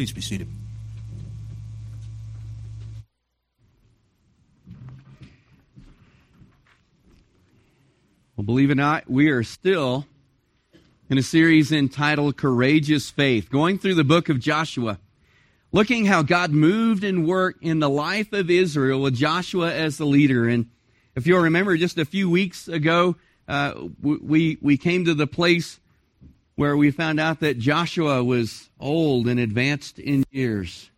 Please be seated. Well, believe it or not, we are still in a series entitled Courageous Faith, going through the book of Joshua, looking how God moved and worked in the life of Israel with Joshua as the leader. And if you'll remember, just a few weeks ago, uh, we, we came to the place where we found out that Joshua was old and advanced in years.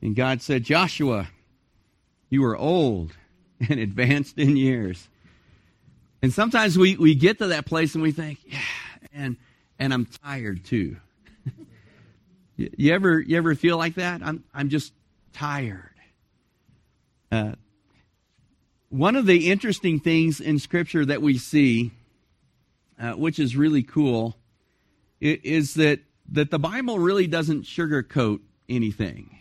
And God said, Joshua, you are old and advanced in years. And sometimes we, we get to that place and we think, yeah, and and I'm tired too. you, ever you ever feel like that? I'm I'm just tired. Uh, one of the interesting things in Scripture that we see, uh, which is really cool, is that that the Bible really doesn't sugarcoat anything.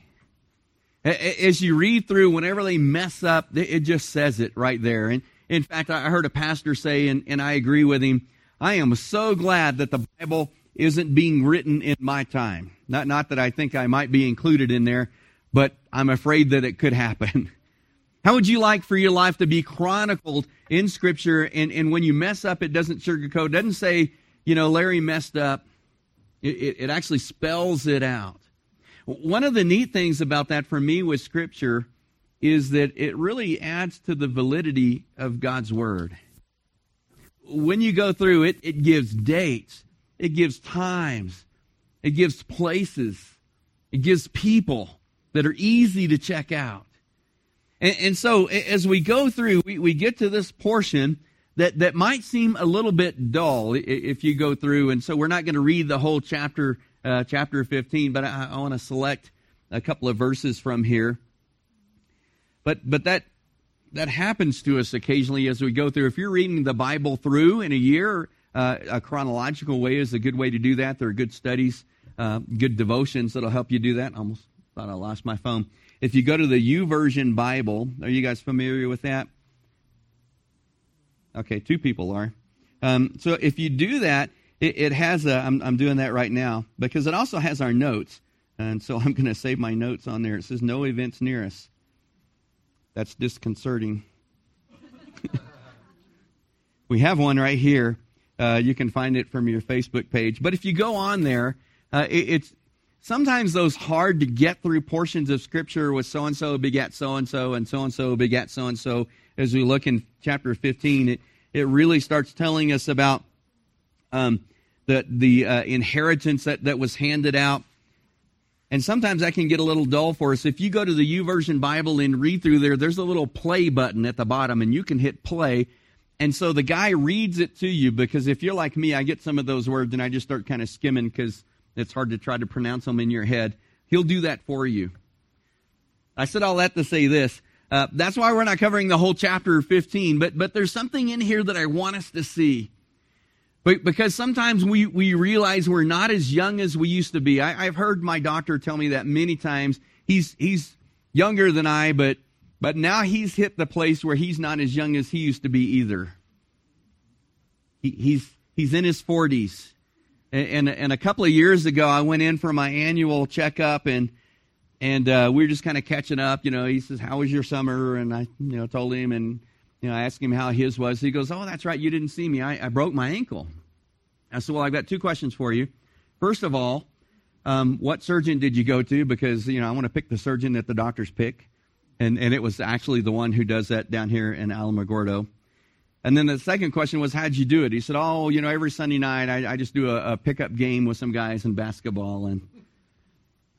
As you read through, whenever they mess up, it just says it right there. And in fact, I heard a pastor say, and, and I agree with him, I am so glad that the Bible isn't being written in my time. Not, not that I think I might be included in there, but I'm afraid that it could happen. How would you like for your life to be chronicled in Scripture and, and when you mess up, it doesn't sugarcoat, doesn't say, you know, Larry messed up. It, it, it actually spells it out. One of the neat things about that for me with Scripture is that it really adds to the validity of God's Word. When you go through it, it gives dates, it gives times, it gives places, it gives people that are easy to check out. And, and so as we go through, we, we get to this portion that, that might seem a little bit dull if you go through. And so we're not going to read the whole chapter, uh, chapter 15, but I, I want to select a couple of verses from here. But but that that happens to us occasionally as we go through. If you're reading the Bible through in a year, uh, a chronological way is a good way to do that. There are good studies, uh, good devotions that'll help you do that. Almost thought I lost my phone. If you go to the YouVersion Bible, are you guys familiar with that? Okay, two people are. Um, so if you do that, it, it has a. I'm, I'm doing that right now because it also has our notes, and so I'm going to save my notes on there. It says no events near us. That's disconcerting. we have one right here. Uh, you can find it from your Facebook page. But if you go on there, uh, it, it's sometimes those hard to get through portions of Scripture with so and so begat so and so and so and so begat so and so. As we look in chapter 15, it, it really starts telling us about um, the, the uh, inheritance that, that was handed out and sometimes that can get a little dull for us. If you go to the YouVersion Bible and read through there, there's a little play button at the bottom, and you can hit play. And so the guy reads it to you because if you're like me, I get some of those words and I just start kind of skimming because it's hard to try to pronounce them in your head. He'll do that for you. I said all that to say this. Uh, that's why we're not covering the whole chapter 15, but, but there's something in here that I want us to see. But because sometimes we, we realize we're not as young as we used to be. I, have heard my doctor tell me that many times. He's, he's younger than I, but, but now he's hit the place where he's not as young as he used to be either. He, he's, he's in his 40s. And, and, and, a couple of years ago, I went in for my annual checkup and, and uh, we were just kind of catching up. You know, he says, How was your summer? And I, you know, told him and you know, I asked him how his was. He goes, Oh, that's right. You didn't see me. I, I broke my ankle. I said, Well, I've got two questions for you. First of all, um, what surgeon did you go to? Because, you know, I want to pick the surgeon that the doctors pick. And, and it was actually the one who does that down here in Alamogordo. And then the second question was, how'd you do it? He said, oh, you know, every Sunday night I, I just do a, a pickup game with some guys in basketball. And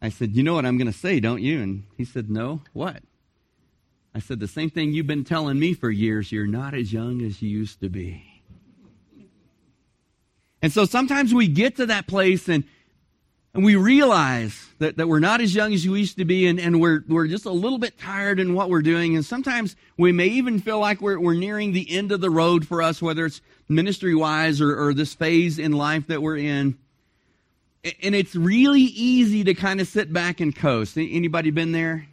I said, you know what I'm going to say, don't you? And he said, no, what? I said, the same thing you've been telling me for years. You're not as young as you used to be. And so sometimes we get to that place and, and we realize that, that we're not as young as we used to be and, and we're, we're just a little bit tired in what we're doing. And sometimes we may even feel like we're, we're nearing the end of the road for us, whether it's ministry wise or, or this phase in life that we're in. And it's really easy to kind of sit back and coast. Anybody been there?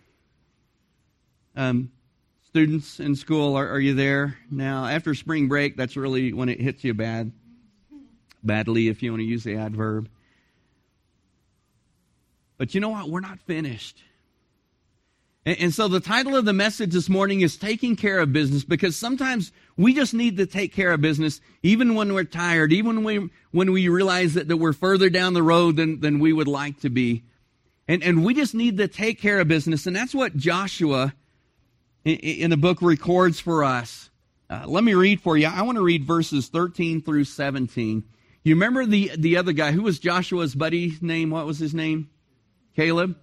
Um, students in school, are, are you there now? After spring break, that's really when it hits you bad, badly, if you want to use the adverb. But you know what? We're not finished. And, so the title of the message this morning is Taking Care of Business because sometimes we just need to take care of business even when we're tired, even when we, when we realize that, that we're further down the road than, than we would like to be. And, and we just need to take care of business. And that's what Joshua in, in the book records for us. Uh, let me read for you. I want to read verses 13 through 17. You remember the, the other guy? Who was Joshua's buddy's name? What was his name? Caleb?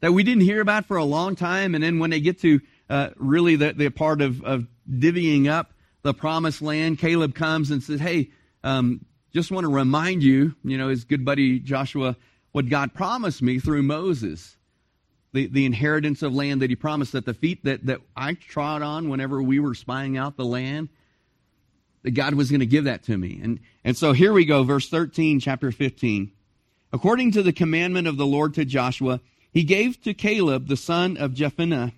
That we didn't hear about for a long time. And then when they get to uh, really the, the part of, of divvying up the promised land, Caleb comes and says, Hey, um, just want to remind you, you know, his good buddy Joshua, what God promised me through Moses. The, the inheritance of land that he promised that the feet that, that I trod on whenever we were spying out the land, that God was going to give that to me. And, and so here we go, verse 13, chapter 15. According to the commandment of the Lord to Joshua, he gave to Caleb, the son of Jephunneh,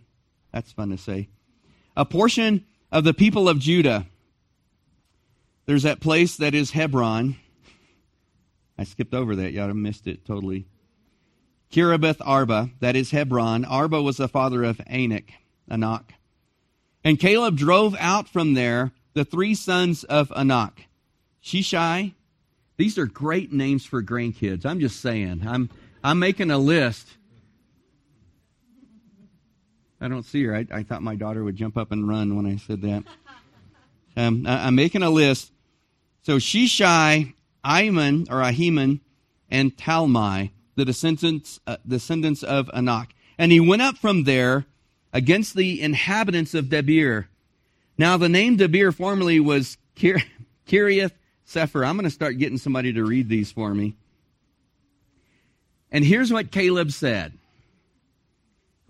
that's fun to say, a portion of the people of Judah. There's that place that is Hebron. I skipped over that. Y'all missed it totally. Kiriath Arba, that is Hebron. Arba was the father of Anak, Anak. And Caleb drove out from there the three sons of Anak, Sheshai. These are great names for grandkids. I'm just saying. I'm I'm making a list. I don't see her. I, I thought my daughter would jump up and run when I said that. Um, I, am making a list. So Sheshai, Iman or Ahiman, and Talmai, the descendants uh, descendants of Anak, and he went up from there against the inhabitants of Debir. Now the name Debir formerly was Kir- Kiriath Sefer. I'm going to start getting somebody to read these for me. And here's what Caleb said.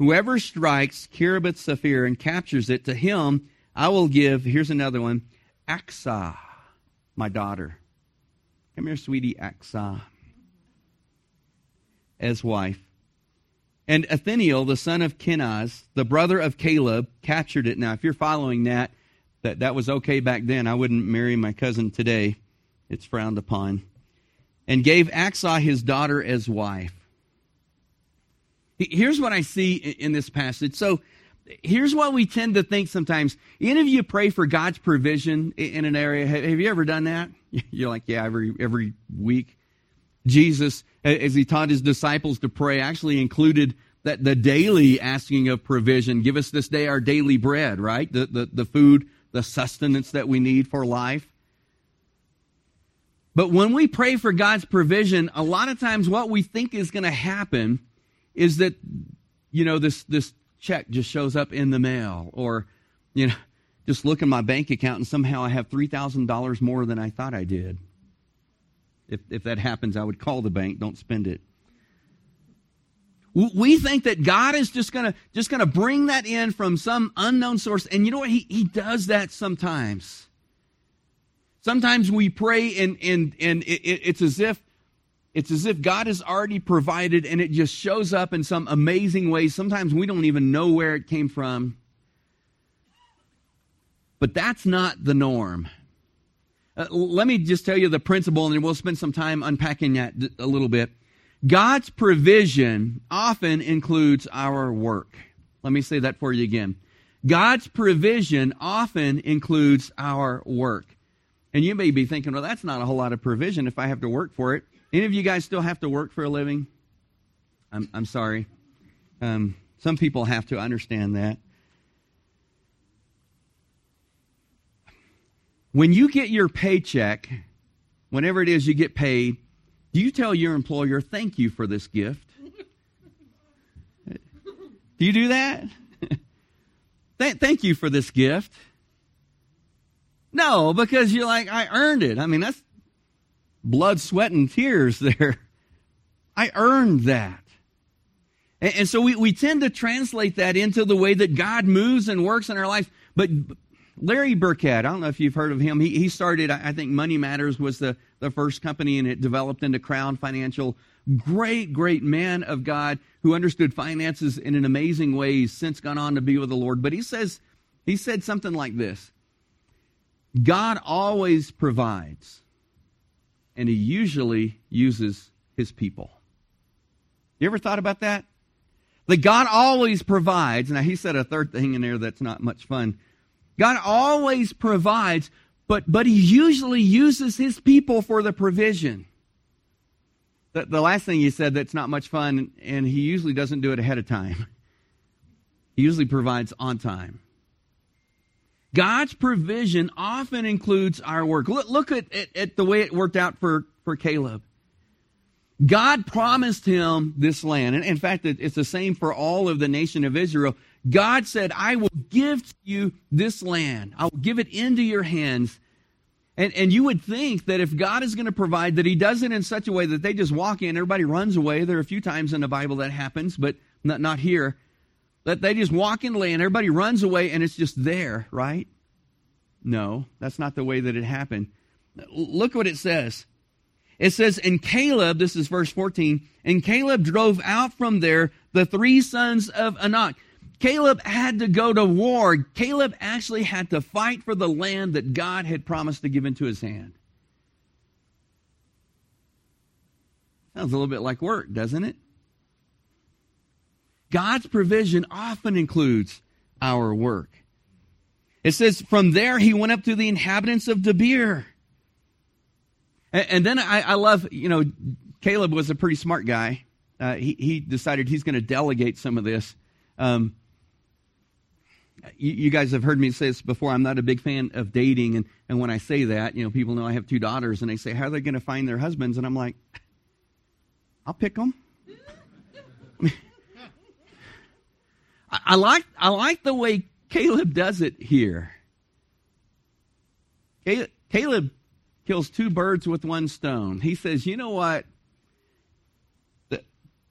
Whoever strikes Kiriath Sefer and captures it, to him I will give, here's another one, Achsah, my daughter. Come here, sweetie, Achsah, as wife. And Othniel, the son of Kenaz, the brother of Caleb, captured it. Now, if you're following that, that, that was okay back then. I wouldn't marry my cousin today. It's frowned upon. And gave Achsah his daughter as wife. Here's what I see in this passage. So, here's what we tend to think sometimes. Any of you pray for God's provision in an area? Have you ever done that? You're like, yeah, every every week. Jesus, as he taught his disciples to pray, actually included that the daily asking of provision. Give us this day our daily bread, right? The the, the food, the sustenance that we need for life. But when we pray for God's provision, a lot of times what we think is going to happen is that, you know, this, this check just shows up in the mail or, you know, just look in my bank account and somehow I have $3,000 more than I thought I did. If, if that happens, I would call the bank, don't spend it. We think that God is just gonna, just gonna bring that in from some unknown source. And you know what? He, he does that sometimes. Sometimes we pray and, and, and it, it's as if it's as if God has already provided and it just shows up in some amazing ways. Sometimes we don't even know where it came from. But that's not the norm. Uh, let me just tell you the principle, and we'll spend some time unpacking that a little bit. God's provision often includes our work. Let me say that for you again. God's provision often includes our work. And you may be thinking, well, that's not a whole lot of provision if I have to work for it. Any of you guys still have to work for a living? I'm, I'm sorry. Um, some people have to understand that. When you get your paycheck, whenever it is you get paid, do you tell your employer, thank you for this gift? do you do that? thank you for this gift. No, because you're like, I earned it. I mean, that's blood, sweat, and tears there. I earned that. And, and so we, we tend to translate that into the way that God moves and works in our life. But Larry Burkett, I don't know if you've heard of him. He, he started, I think Money Matters was the, the first company and it developed into Crown Financial. Great, great man of God who understood finances in an amazing way. He's since gone on to be with the Lord. But he says, he said something like this God always provides and he usually uses his people. You ever thought about that? That God always provides. Now, he said a third thing in there that's not much fun. God always provides, but, but he usually uses his people for the provision. The, the last thing he said that's not much fun, and he usually doesn't do it ahead of time. He usually provides on time. God's provision often includes our work. Look, look at, at, at, the way it worked out for, for Caleb. God promised him this land. And in fact, it's the same for all of the nation of Israel. God said, I will give to you this land. I will give it into your hands. And, and you would think that if God is going to provide, that he does it in such a way that they just walk in, everybody runs away. There are a few times in the Bible that happens, but not, not here. That they just walk in land, everybody runs away, and it's just there, right? No, that's not the way that it happened. Look what it says. It says, And Caleb, this is verse 14, and Caleb drove out from there the three sons of Anak. Caleb had to go to war. Caleb actually had to fight for the land that God had promised to give into his hand. Sounds a little bit like work, doesn't it? God's provision often includes our work. It says, from there he went up to the inhabitants of Debir. And, and then I, I, love, you know, Caleb was a pretty smart guy. Uh, he, he decided he's going to delegate some of this. Um, you, you, guys have heard me say this before. I'm not a big fan of dating. And, and when I say that, you know, people know I have two daughters and they say, how are they going to find their husbands? And I'm like, I'll pick them. I, like I like the way Caleb does it here. Caleb kills two birds with one stone. He says, "You know what?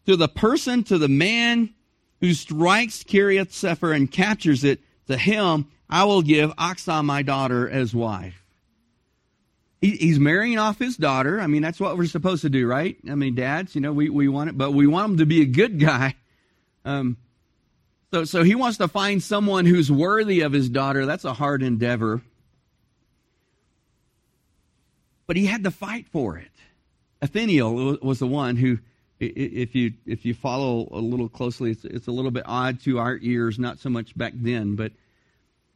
To the person, to the man who strikes Kiriath Sefer and captures it, to him I will give Achsah my daughter as wife." He's marrying off his daughter. I mean, that's what we're supposed to do, right? I mean, dads, you know, we, we want it, but we want him to be a good guy. Um, so, so he wants to find someone who's worthy of his daughter. That's a hard endeavor. But he had to fight for it. Othniel was the one who, if you if you follow a little closely, it's, it's a little bit odd to our ears, not so much back then. But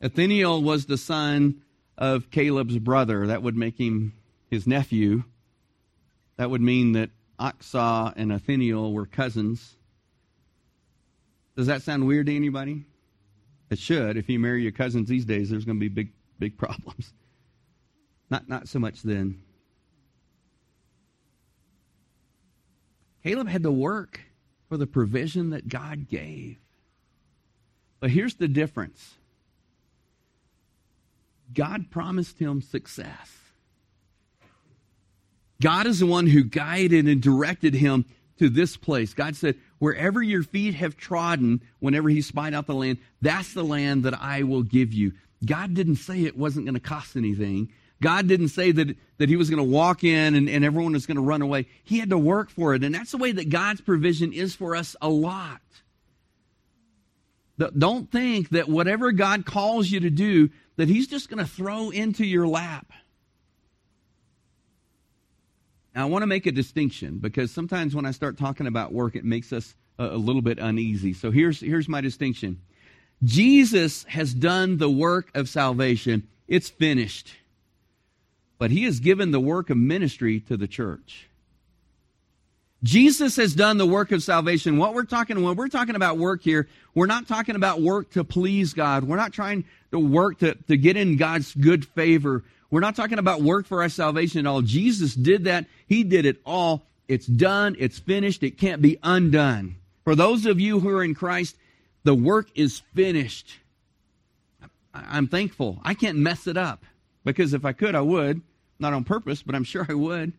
Othniel was the son of Caleb's brother. That would make him his nephew. That would mean that Achsah and Othniel were cousins. Does that sound weird to anybody? It should. If you marry your cousins these days, there's going to be big, big problems. Not, not so much then. Caleb had to work for the provision that God gave. But here's the difference God promised him success. God is the one who guided and directed him to this place. God said, Wherever your feet have trodden, whenever he spied out the land, that's the land that I will give you. God didn't say it wasn't going to cost anything. God didn't say that, that he was going to walk in and, and everyone was going to run away. He had to work for it. And that's the way that God's provision is for us a lot. Don't think that whatever God calls you to do, that he's just going to throw into your lap. Now, I want to make a distinction because sometimes when I start talking about work, it makes us a, a little bit uneasy. So here's, here's my distinction Jesus has done the work of salvation, it's finished. But he has given the work of ministry to the church. Jesus has done the work of salvation. What we're talking when we're talking about work here, we're not talking about work to please God. We're not trying to work to, to get in God's good favor. We're not talking about work for our salvation at all. Jesus did that. He did it all. It's done. It's finished. It can't be undone. For those of you who are in Christ, the work is finished. I'm thankful. I can't mess it up because if I could, I would. Not on purpose, but I'm sure I would.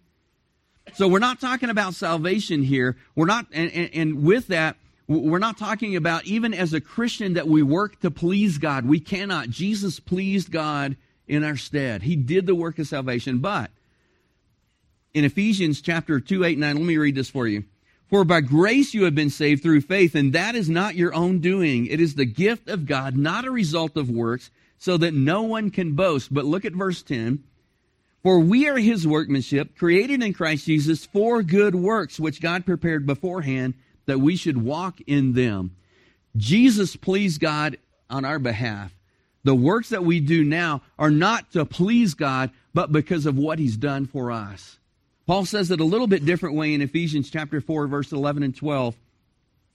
So we're not talking about salvation here. We're not, and, and, and with that, we're not talking about even as a Christian that we work to please God. We cannot. Jesus pleased God in our stead. He did the work of salvation. But in Ephesians chapter 2, 8, 9, let me read this for you. For by grace you have been saved through faith, and that is not your own doing. It is the gift of God, not a result of works, so that no one can boast. But look at verse 10. For we are his workmanship, created in Christ Jesus for good works, which God prepared beforehand that we should walk in them. Jesus pleased God on our behalf. The works that we do now are not to please God, but because of what he's done for us. Paul says it a little bit different way in Ephesians chapter 4 verse 11 and 12.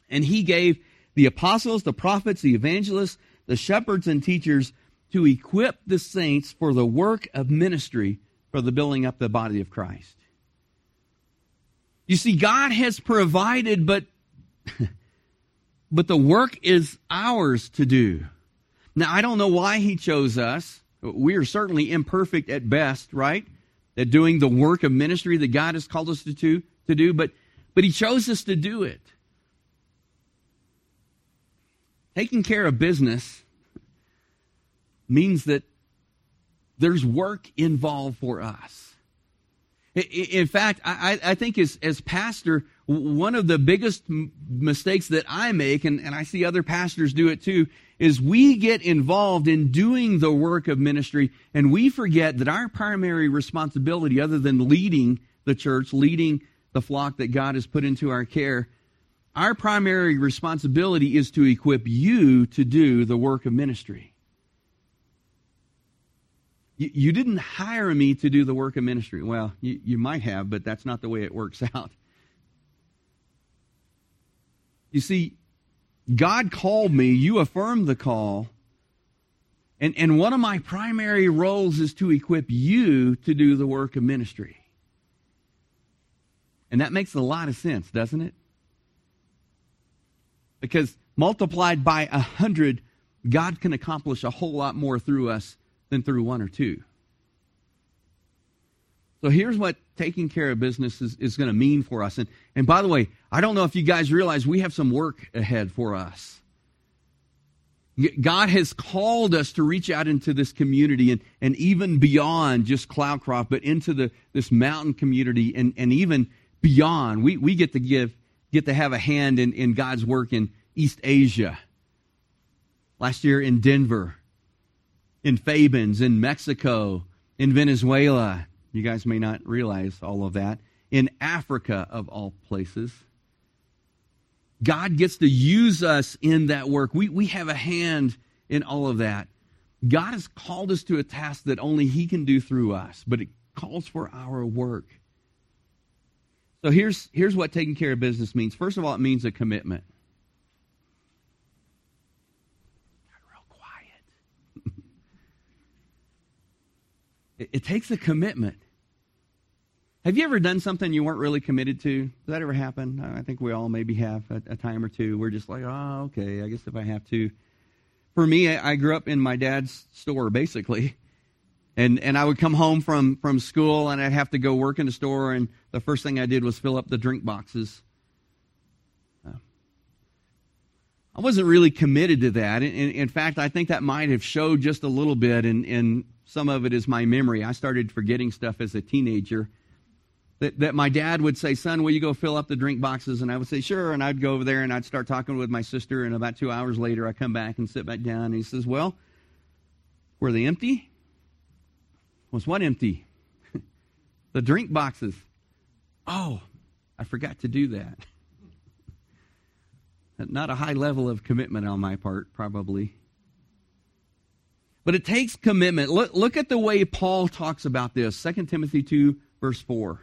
And he gave the apostles, the prophets, the evangelists, the shepherds and teachers to equip the saints for the work of ministry for the building up the body of Christ. You see, God has provided, but, but the work is ours to do. Now, I don't know why He chose us. We are certainly imperfect at best, right? At doing the work of ministry that God has called us to, to, to do, but, but He chose us to do it. Taking care of business means that there's work involved for us. In fact, I, I think as, as pastor, one of the biggest mistakes that I make, and, and I see other pastors do it too, is we get involved in doing the work of ministry and we forget that our primary responsibility, other than leading the church, leading the flock that God has put into our care, our primary responsibility is to equip you to do the work of ministry. You, didn't hire me to do the work of ministry. Well, you, you might have, but that's not the way it works out. You see, God called me, you affirmed the call, and, and one of my primary roles is to equip you to do the work of ministry. And that makes a lot of sense, doesn't it? Because multiplied by a hundred, God can accomplish a whole lot more through us than through one or two. So here's what taking care of business is, is going to mean for us. And, and by the way, I don't know if you guys realize we have some work ahead for us. God has called us to reach out into this community and, and even beyond just Cloudcroft, but into the, this mountain community and, and even beyond. We, we get to give, get to have a hand in, in God's work in East Asia. Last year in Denver, in Fabens, in Mexico, in Venezuela. You guys may not realize all of that. In Africa, of all places. God gets to use us in that work. We, we have a hand in all of that. God has called us to a task that only He can do through us, but it calls for our work. So here's, here's what taking care of business means. First of all, it means a commitment. It, takes a commitment. Have you ever done something you weren't really committed to? Does that ever happen? I think we all maybe have a, a time or two. We're just like, oh, okay, I guess if I have to. For me, I, I grew up in my dad's store, basically. And, and I would come home from, from school and I'd have to go work in the store, and the first thing I did was fill up the drink boxes. Uh, I wasn't really committed to that. In, in, fact, I think that might have showed just a little bit in, in some of it is my memory. I started forgetting stuff as a teenager. That, that my dad would say, Son, will you go fill up the drink boxes? And I would say, Sure. And I'd go over there and I'd start talking with my sister. And about two hours later, I come back and sit back down. And he says, Well, were they empty? Was what empty? the drink boxes. Oh, I forgot to do that. Not a high level of commitment on my part, probably. But it takes commitment. Look, look at the way Paul talks about this. 2 Timothy 2, verse 4.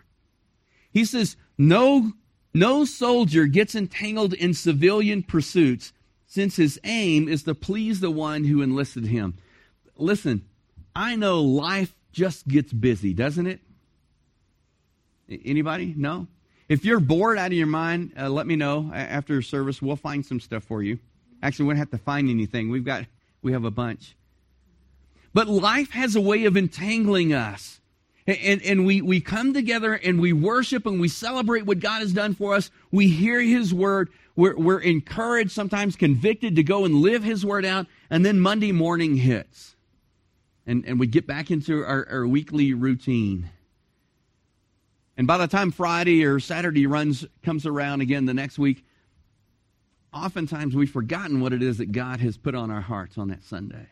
He says, No, no soldier gets entangled in civilian pursuits, since his aim is to please the one who enlisted him. Listen, I know life just gets busy, doesn't it? Anybody? No? If you're bored out of your mind, uh, let me know after service. We'll find some stuff for you. Actually, we don't have to find anything. We've got we have a bunch. But life has a way of entangling us. And, and we, we come together and we worship and we celebrate what God has done for us. We hear His word. We're, we're encouraged, sometimes convicted to go and live His word out. And then Monday morning hits. And, and we get back into our, our weekly routine. And by the time Friday or Saturday runs comes around again the next week, oftentimes we've forgotten what it is that God has put on our hearts on that Sunday.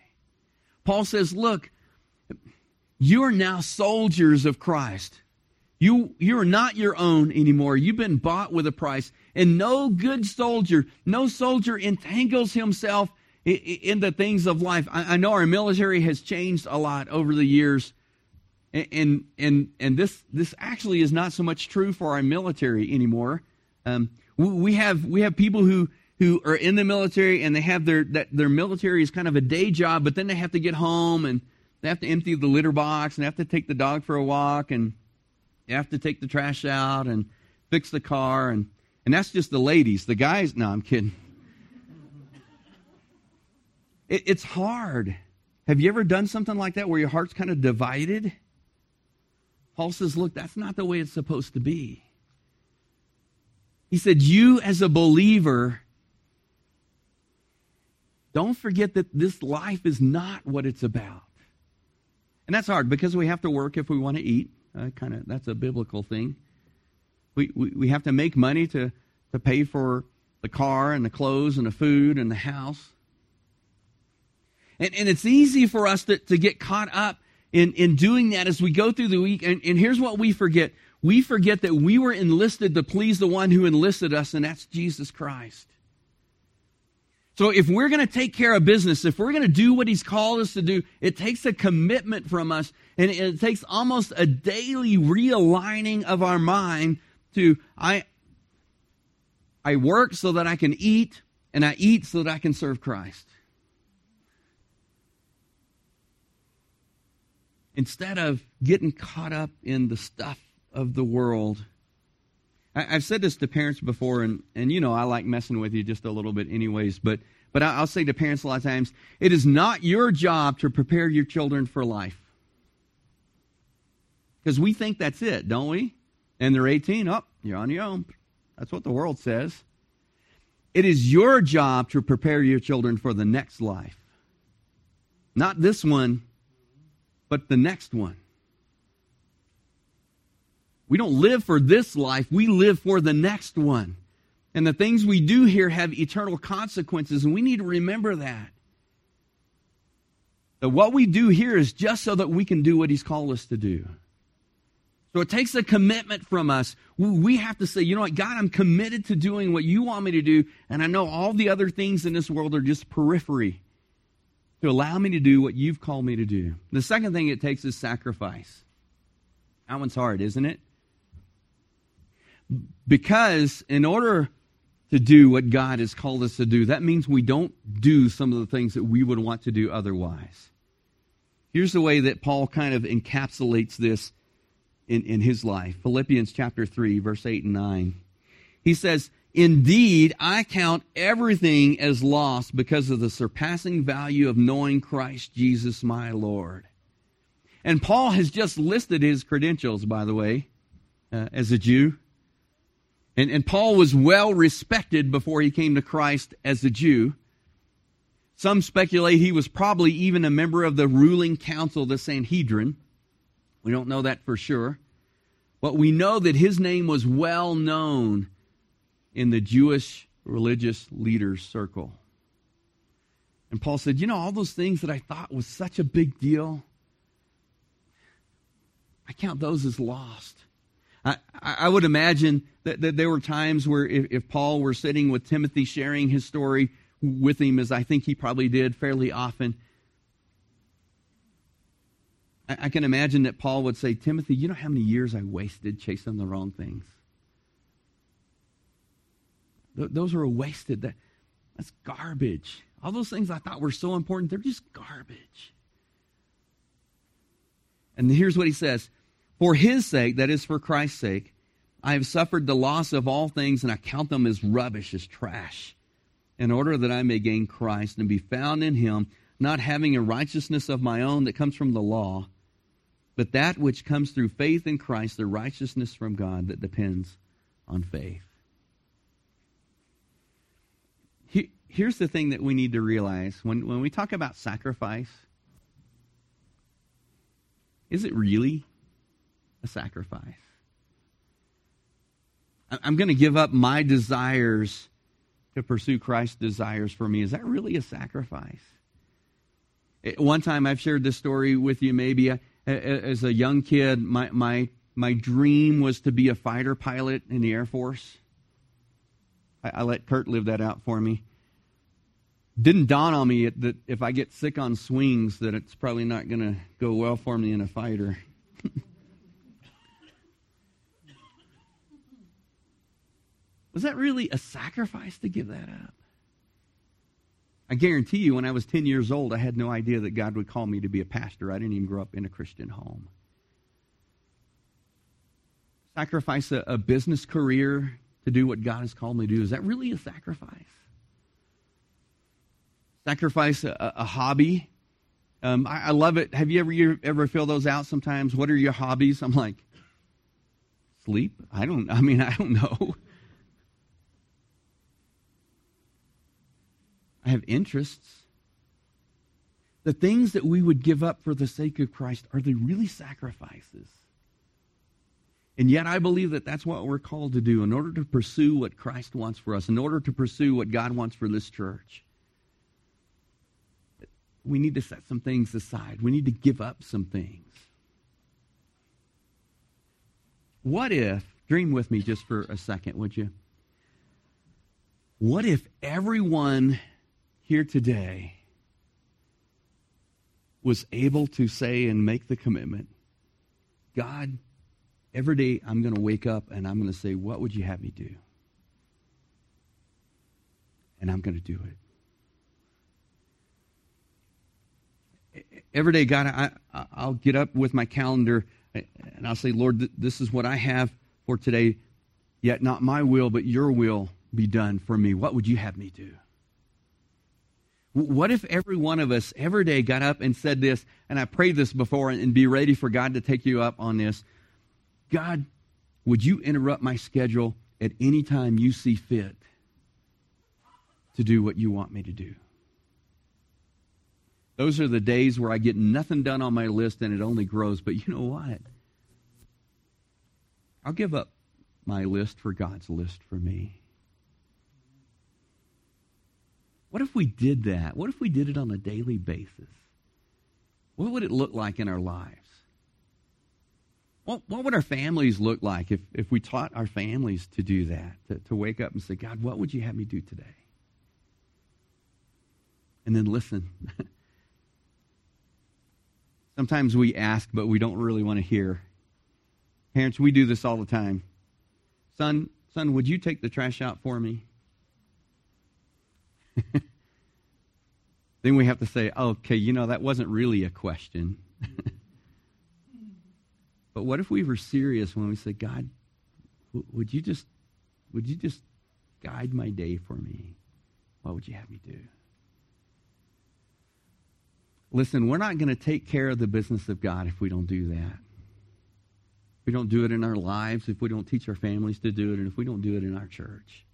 Paul says, Look, you are now soldiers of Christ. You, you're not your own anymore. You've been bought with a price. And no good soldier, no soldier entangles himself in, in the things of life. I, I, know our military has changed a lot over the years. And, and, and, and this, this actually is not so much true for our military anymore. Um, we have, we have people who, who are in the military and they have their, that their military is kind of a day job, but then they have to get home and they have to empty the litter box and they have to take the dog for a walk and they have to take the trash out and fix the car. And, and that's just the ladies. The guys, no, I'm kidding. It, it's hard. Have you ever done something like that where your heart's kind of divided? Paul says, look, that's not the way it's supposed to be. He said, You as a believer, don't forget that this life is not what it's about. And that's hard because we have to work if we want to eat. Uh, kind of that's a biblical thing. We, we we have to make money to to pay for the car and the clothes and the food and the house. And and it's easy for us to, to get caught up in, in doing that as we go through the week. And, and here's what we forget. We forget that we were enlisted to please the one who enlisted us, and that's Jesus Christ. So if we're going to take care of business, if we're going to do what he's called us to do, it takes a commitment from us and it takes almost a daily realigning of our mind to I I work so that I can eat and I eat so that I can serve Christ. Instead of getting caught up in the stuff of the world. I, have said this to parents before, and, and you know I like messing with you just a little bit, anyways. But but I'll say to parents a lot of times, it is not your job to prepare your children for life. Because we think that's it, don't we? And they're 18, up, oh, you're on your own. That's what the world says. It is your job to prepare your children for the next life. Not this one, but the next one. We don't live for this life, we live for the next one. And the things we do here have eternal consequences, and we need to remember that. That what we do here is just so that we can do what He's called us to do. So it takes a commitment from us. We have to say, you know what, God, I'm committed to doing what you want me to do, and I know all the other things in this world are just periphery to allow me to do what you've called me to do. The second thing it takes is sacrifice. That one's hard, isn't it? Because in order to do what God has called us to do, that means we don't do some of the things that we would want to do otherwise. Here's the way that Paul kind of encapsulates this in, in his life Philippians chapter 3, verse 8 and 9. He says, Indeed, I count everything as lost because of the surpassing value of knowing Christ Jesus my Lord. And Paul has just listed his credentials, by the way, uh, as a Jew. And, and Paul was well respected before he came to Christ as a Jew. Some speculate he was probably even a member of the ruling council, the Sanhedrin. We don't know that for sure. But we know that his name was well known in the Jewish religious leaders' circle. And Paul said, You know, all those things that I thought was such a big deal, I count those as lost. I, I would imagine that, that, there were times where if, if Paul were sitting with Timothy sharing his story with him, as I think he probably did fairly often, I, I can imagine that Paul would say, Timothy, you know how many years I wasted chasing the wrong things? Th- those were wasted. That, that's garbage. All those things I thought were so important, they're just garbage. And here's what he says for his sake, that is for Christ's sake, I have suffered the loss of all things, and I count them as rubbish, as trash, in order that I may gain Christ and be found in him, not having a righteousness of my own that comes from the law, but that which comes through faith in Christ, the righteousness from God that depends on faith. Here's the thing that we need to realize when, when we talk about sacrifice, is it really a sacrifice. I'm going to give up my desires to pursue Christ's desires for me. Is that really a sacrifice? Eh, one time I've shared this story with you, maybe uh, as a young kid, my, my my dream was to be a fighter pilot in the Air Force. I, I let Kurt live that out for me. Didn't dawn on me that if I get sick on swings, that it's probably not going to go well for me in a fighter. was that really a sacrifice to give that up? I guarantee you, when I was 10 years old, I had no idea that God would call me to be a pastor. I didn't even grow up in a Christian home. Sacrifice a, a business career to do what God has called me to do. Is that really a sacrifice? Sacrifice a, a hobby. Um, I, I, love it. Have you ever you ever fill those out sometimes? What are your hobbies? I'm like, sleep. I don't. I mean, I don't know. I have interests. The things that we would give up for the sake of Christ, are they really sacrifices? And yet, I believe that that's what we're called to do in order to pursue what Christ wants for us, in order to pursue what God wants for this church. We need to set some things aside. We need to give up some things. What if, dream with me just for a second, would you? What if everyone here today was able to say and make the commitment God, every day I'm going to wake up and I'm going to say, What would you have me do? And I'm going to do it. Every day, God, I, I'll get up with my calendar and I'll say, Lord, this is what I have for today, yet not my will, but your will be done for me. What would you have me do? What if every one of us every day got up and said this, and I prayed this before, and be ready for God to take you up on this? God, would you interrupt my schedule at any time you see fit to do what you want me to do? Those are the days where I get nothing done on my list and it only grows. But you know what? I'll give up my list for God's list for me. What if we did that? What if we did it on a daily basis? What would it look like in our lives? What, what would our families look like if, if we taught our families to do that, to, to wake up and say, God, what would you have me do today? And then listen. Sometimes we ask, but we don't really want to hear. Parents, we do this all the time. Son, son, would you take the trash out for me? then we have to say, okay, you know, that wasn't really a question. but what if we were serious when we said, God, would you just would you just guide my day for me? What would you have me do? Listen, we're not going to take care of the business of God if we don't do that. If we don't do it in our lives, if we don't teach our families to do it, and if we don't do it in our church.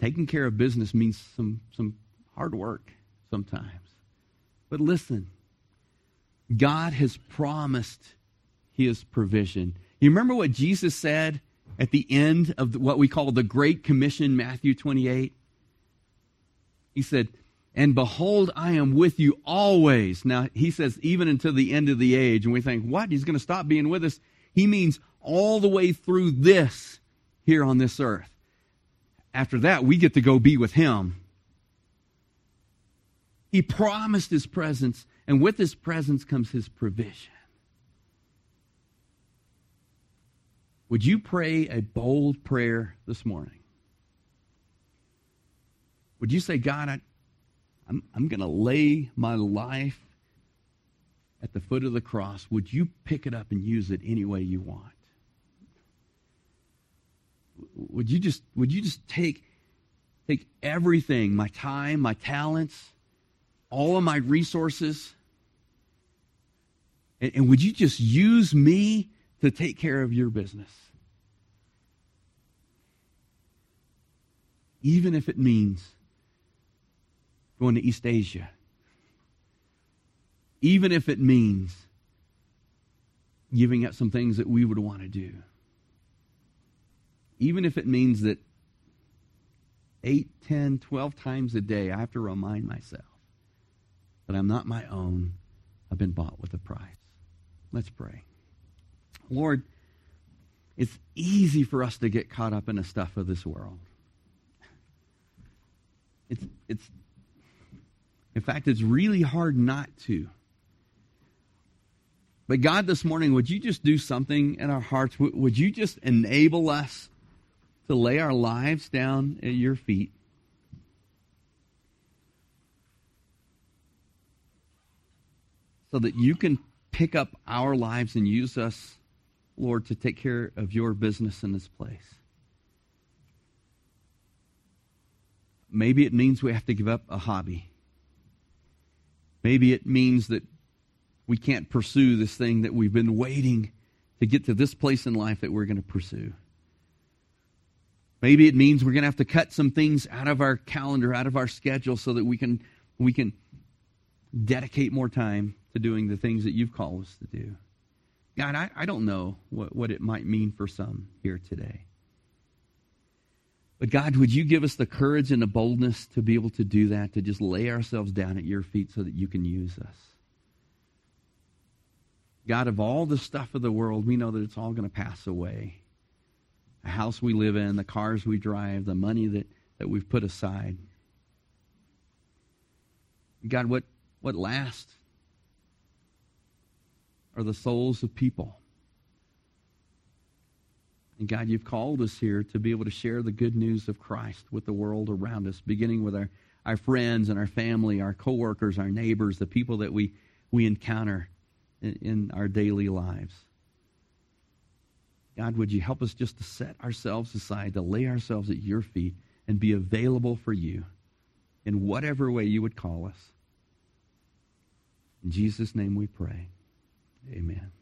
Taking care of business means some, some hard work sometimes. But listen, God has promised his provision. You remember what Jesus said at the end of what we call the Great Commission, Matthew 28? He said, And behold, I am with you always. Now, he says, even until the end of the age. And we think, what? He's going to stop being with us? He means all the way through this here on this earth after that, we get to go be with Him. He promised His presence, and with His presence comes His provision. Would you pray a bold prayer this morning? Would you say, God, I, I'm, I'm going to lay my life at the foot of the cross? Would you pick it up and use it any way you want? Would you just would you just take take everything my time my talents all of my resources and, and would you just use me to take care of your business? Even if it means going to east asia. Even if it means giving up some things that we would want to do even if it means that 8, 10, 12 times a day I have to remind myself that I'm not my own. I've been bought with a price. Let's pray. Lord, it's easy for us to get caught up in the stuff of this world. It's, it's, in fact, it's really hard not to. But God, this morning, would you just do something in our hearts? Would you just enable us to lay our lives down at your feet? So that you can pick up our lives and use us, Lord, to take care of your business in this place. Maybe it means we have to give up a hobby. Maybe it means that we can't pursue this thing that we've been waiting to get to this place in life that we're going to pursue. Maybe it means we're going to have to cut some things out of our calendar, out of our schedule, so that we can we can dedicate more time to doing the things that you've called us to do. God, I, I don't know what, what it might mean for some here today. But God, would you give us the courage and the boldness to be able to do that, to just lay ourselves down at your feet so that you can use us? God, of all the stuff of the world, we know that it's all going to pass away. The house we live in, the cars we drive, the money that, that we've put aside. God, what, what lasts are the souls of people. And God, you've called us here to be able to share the good news of Christ with the world around us, beginning with our, our friends and our family, our coworkers, our neighbors, the people that we, we encounter in, in our daily lives. God, would you help us just to set ourselves aside, to lay ourselves at your feet, and be available for you in whatever way you would call us. In Jesus' name we pray. Amen.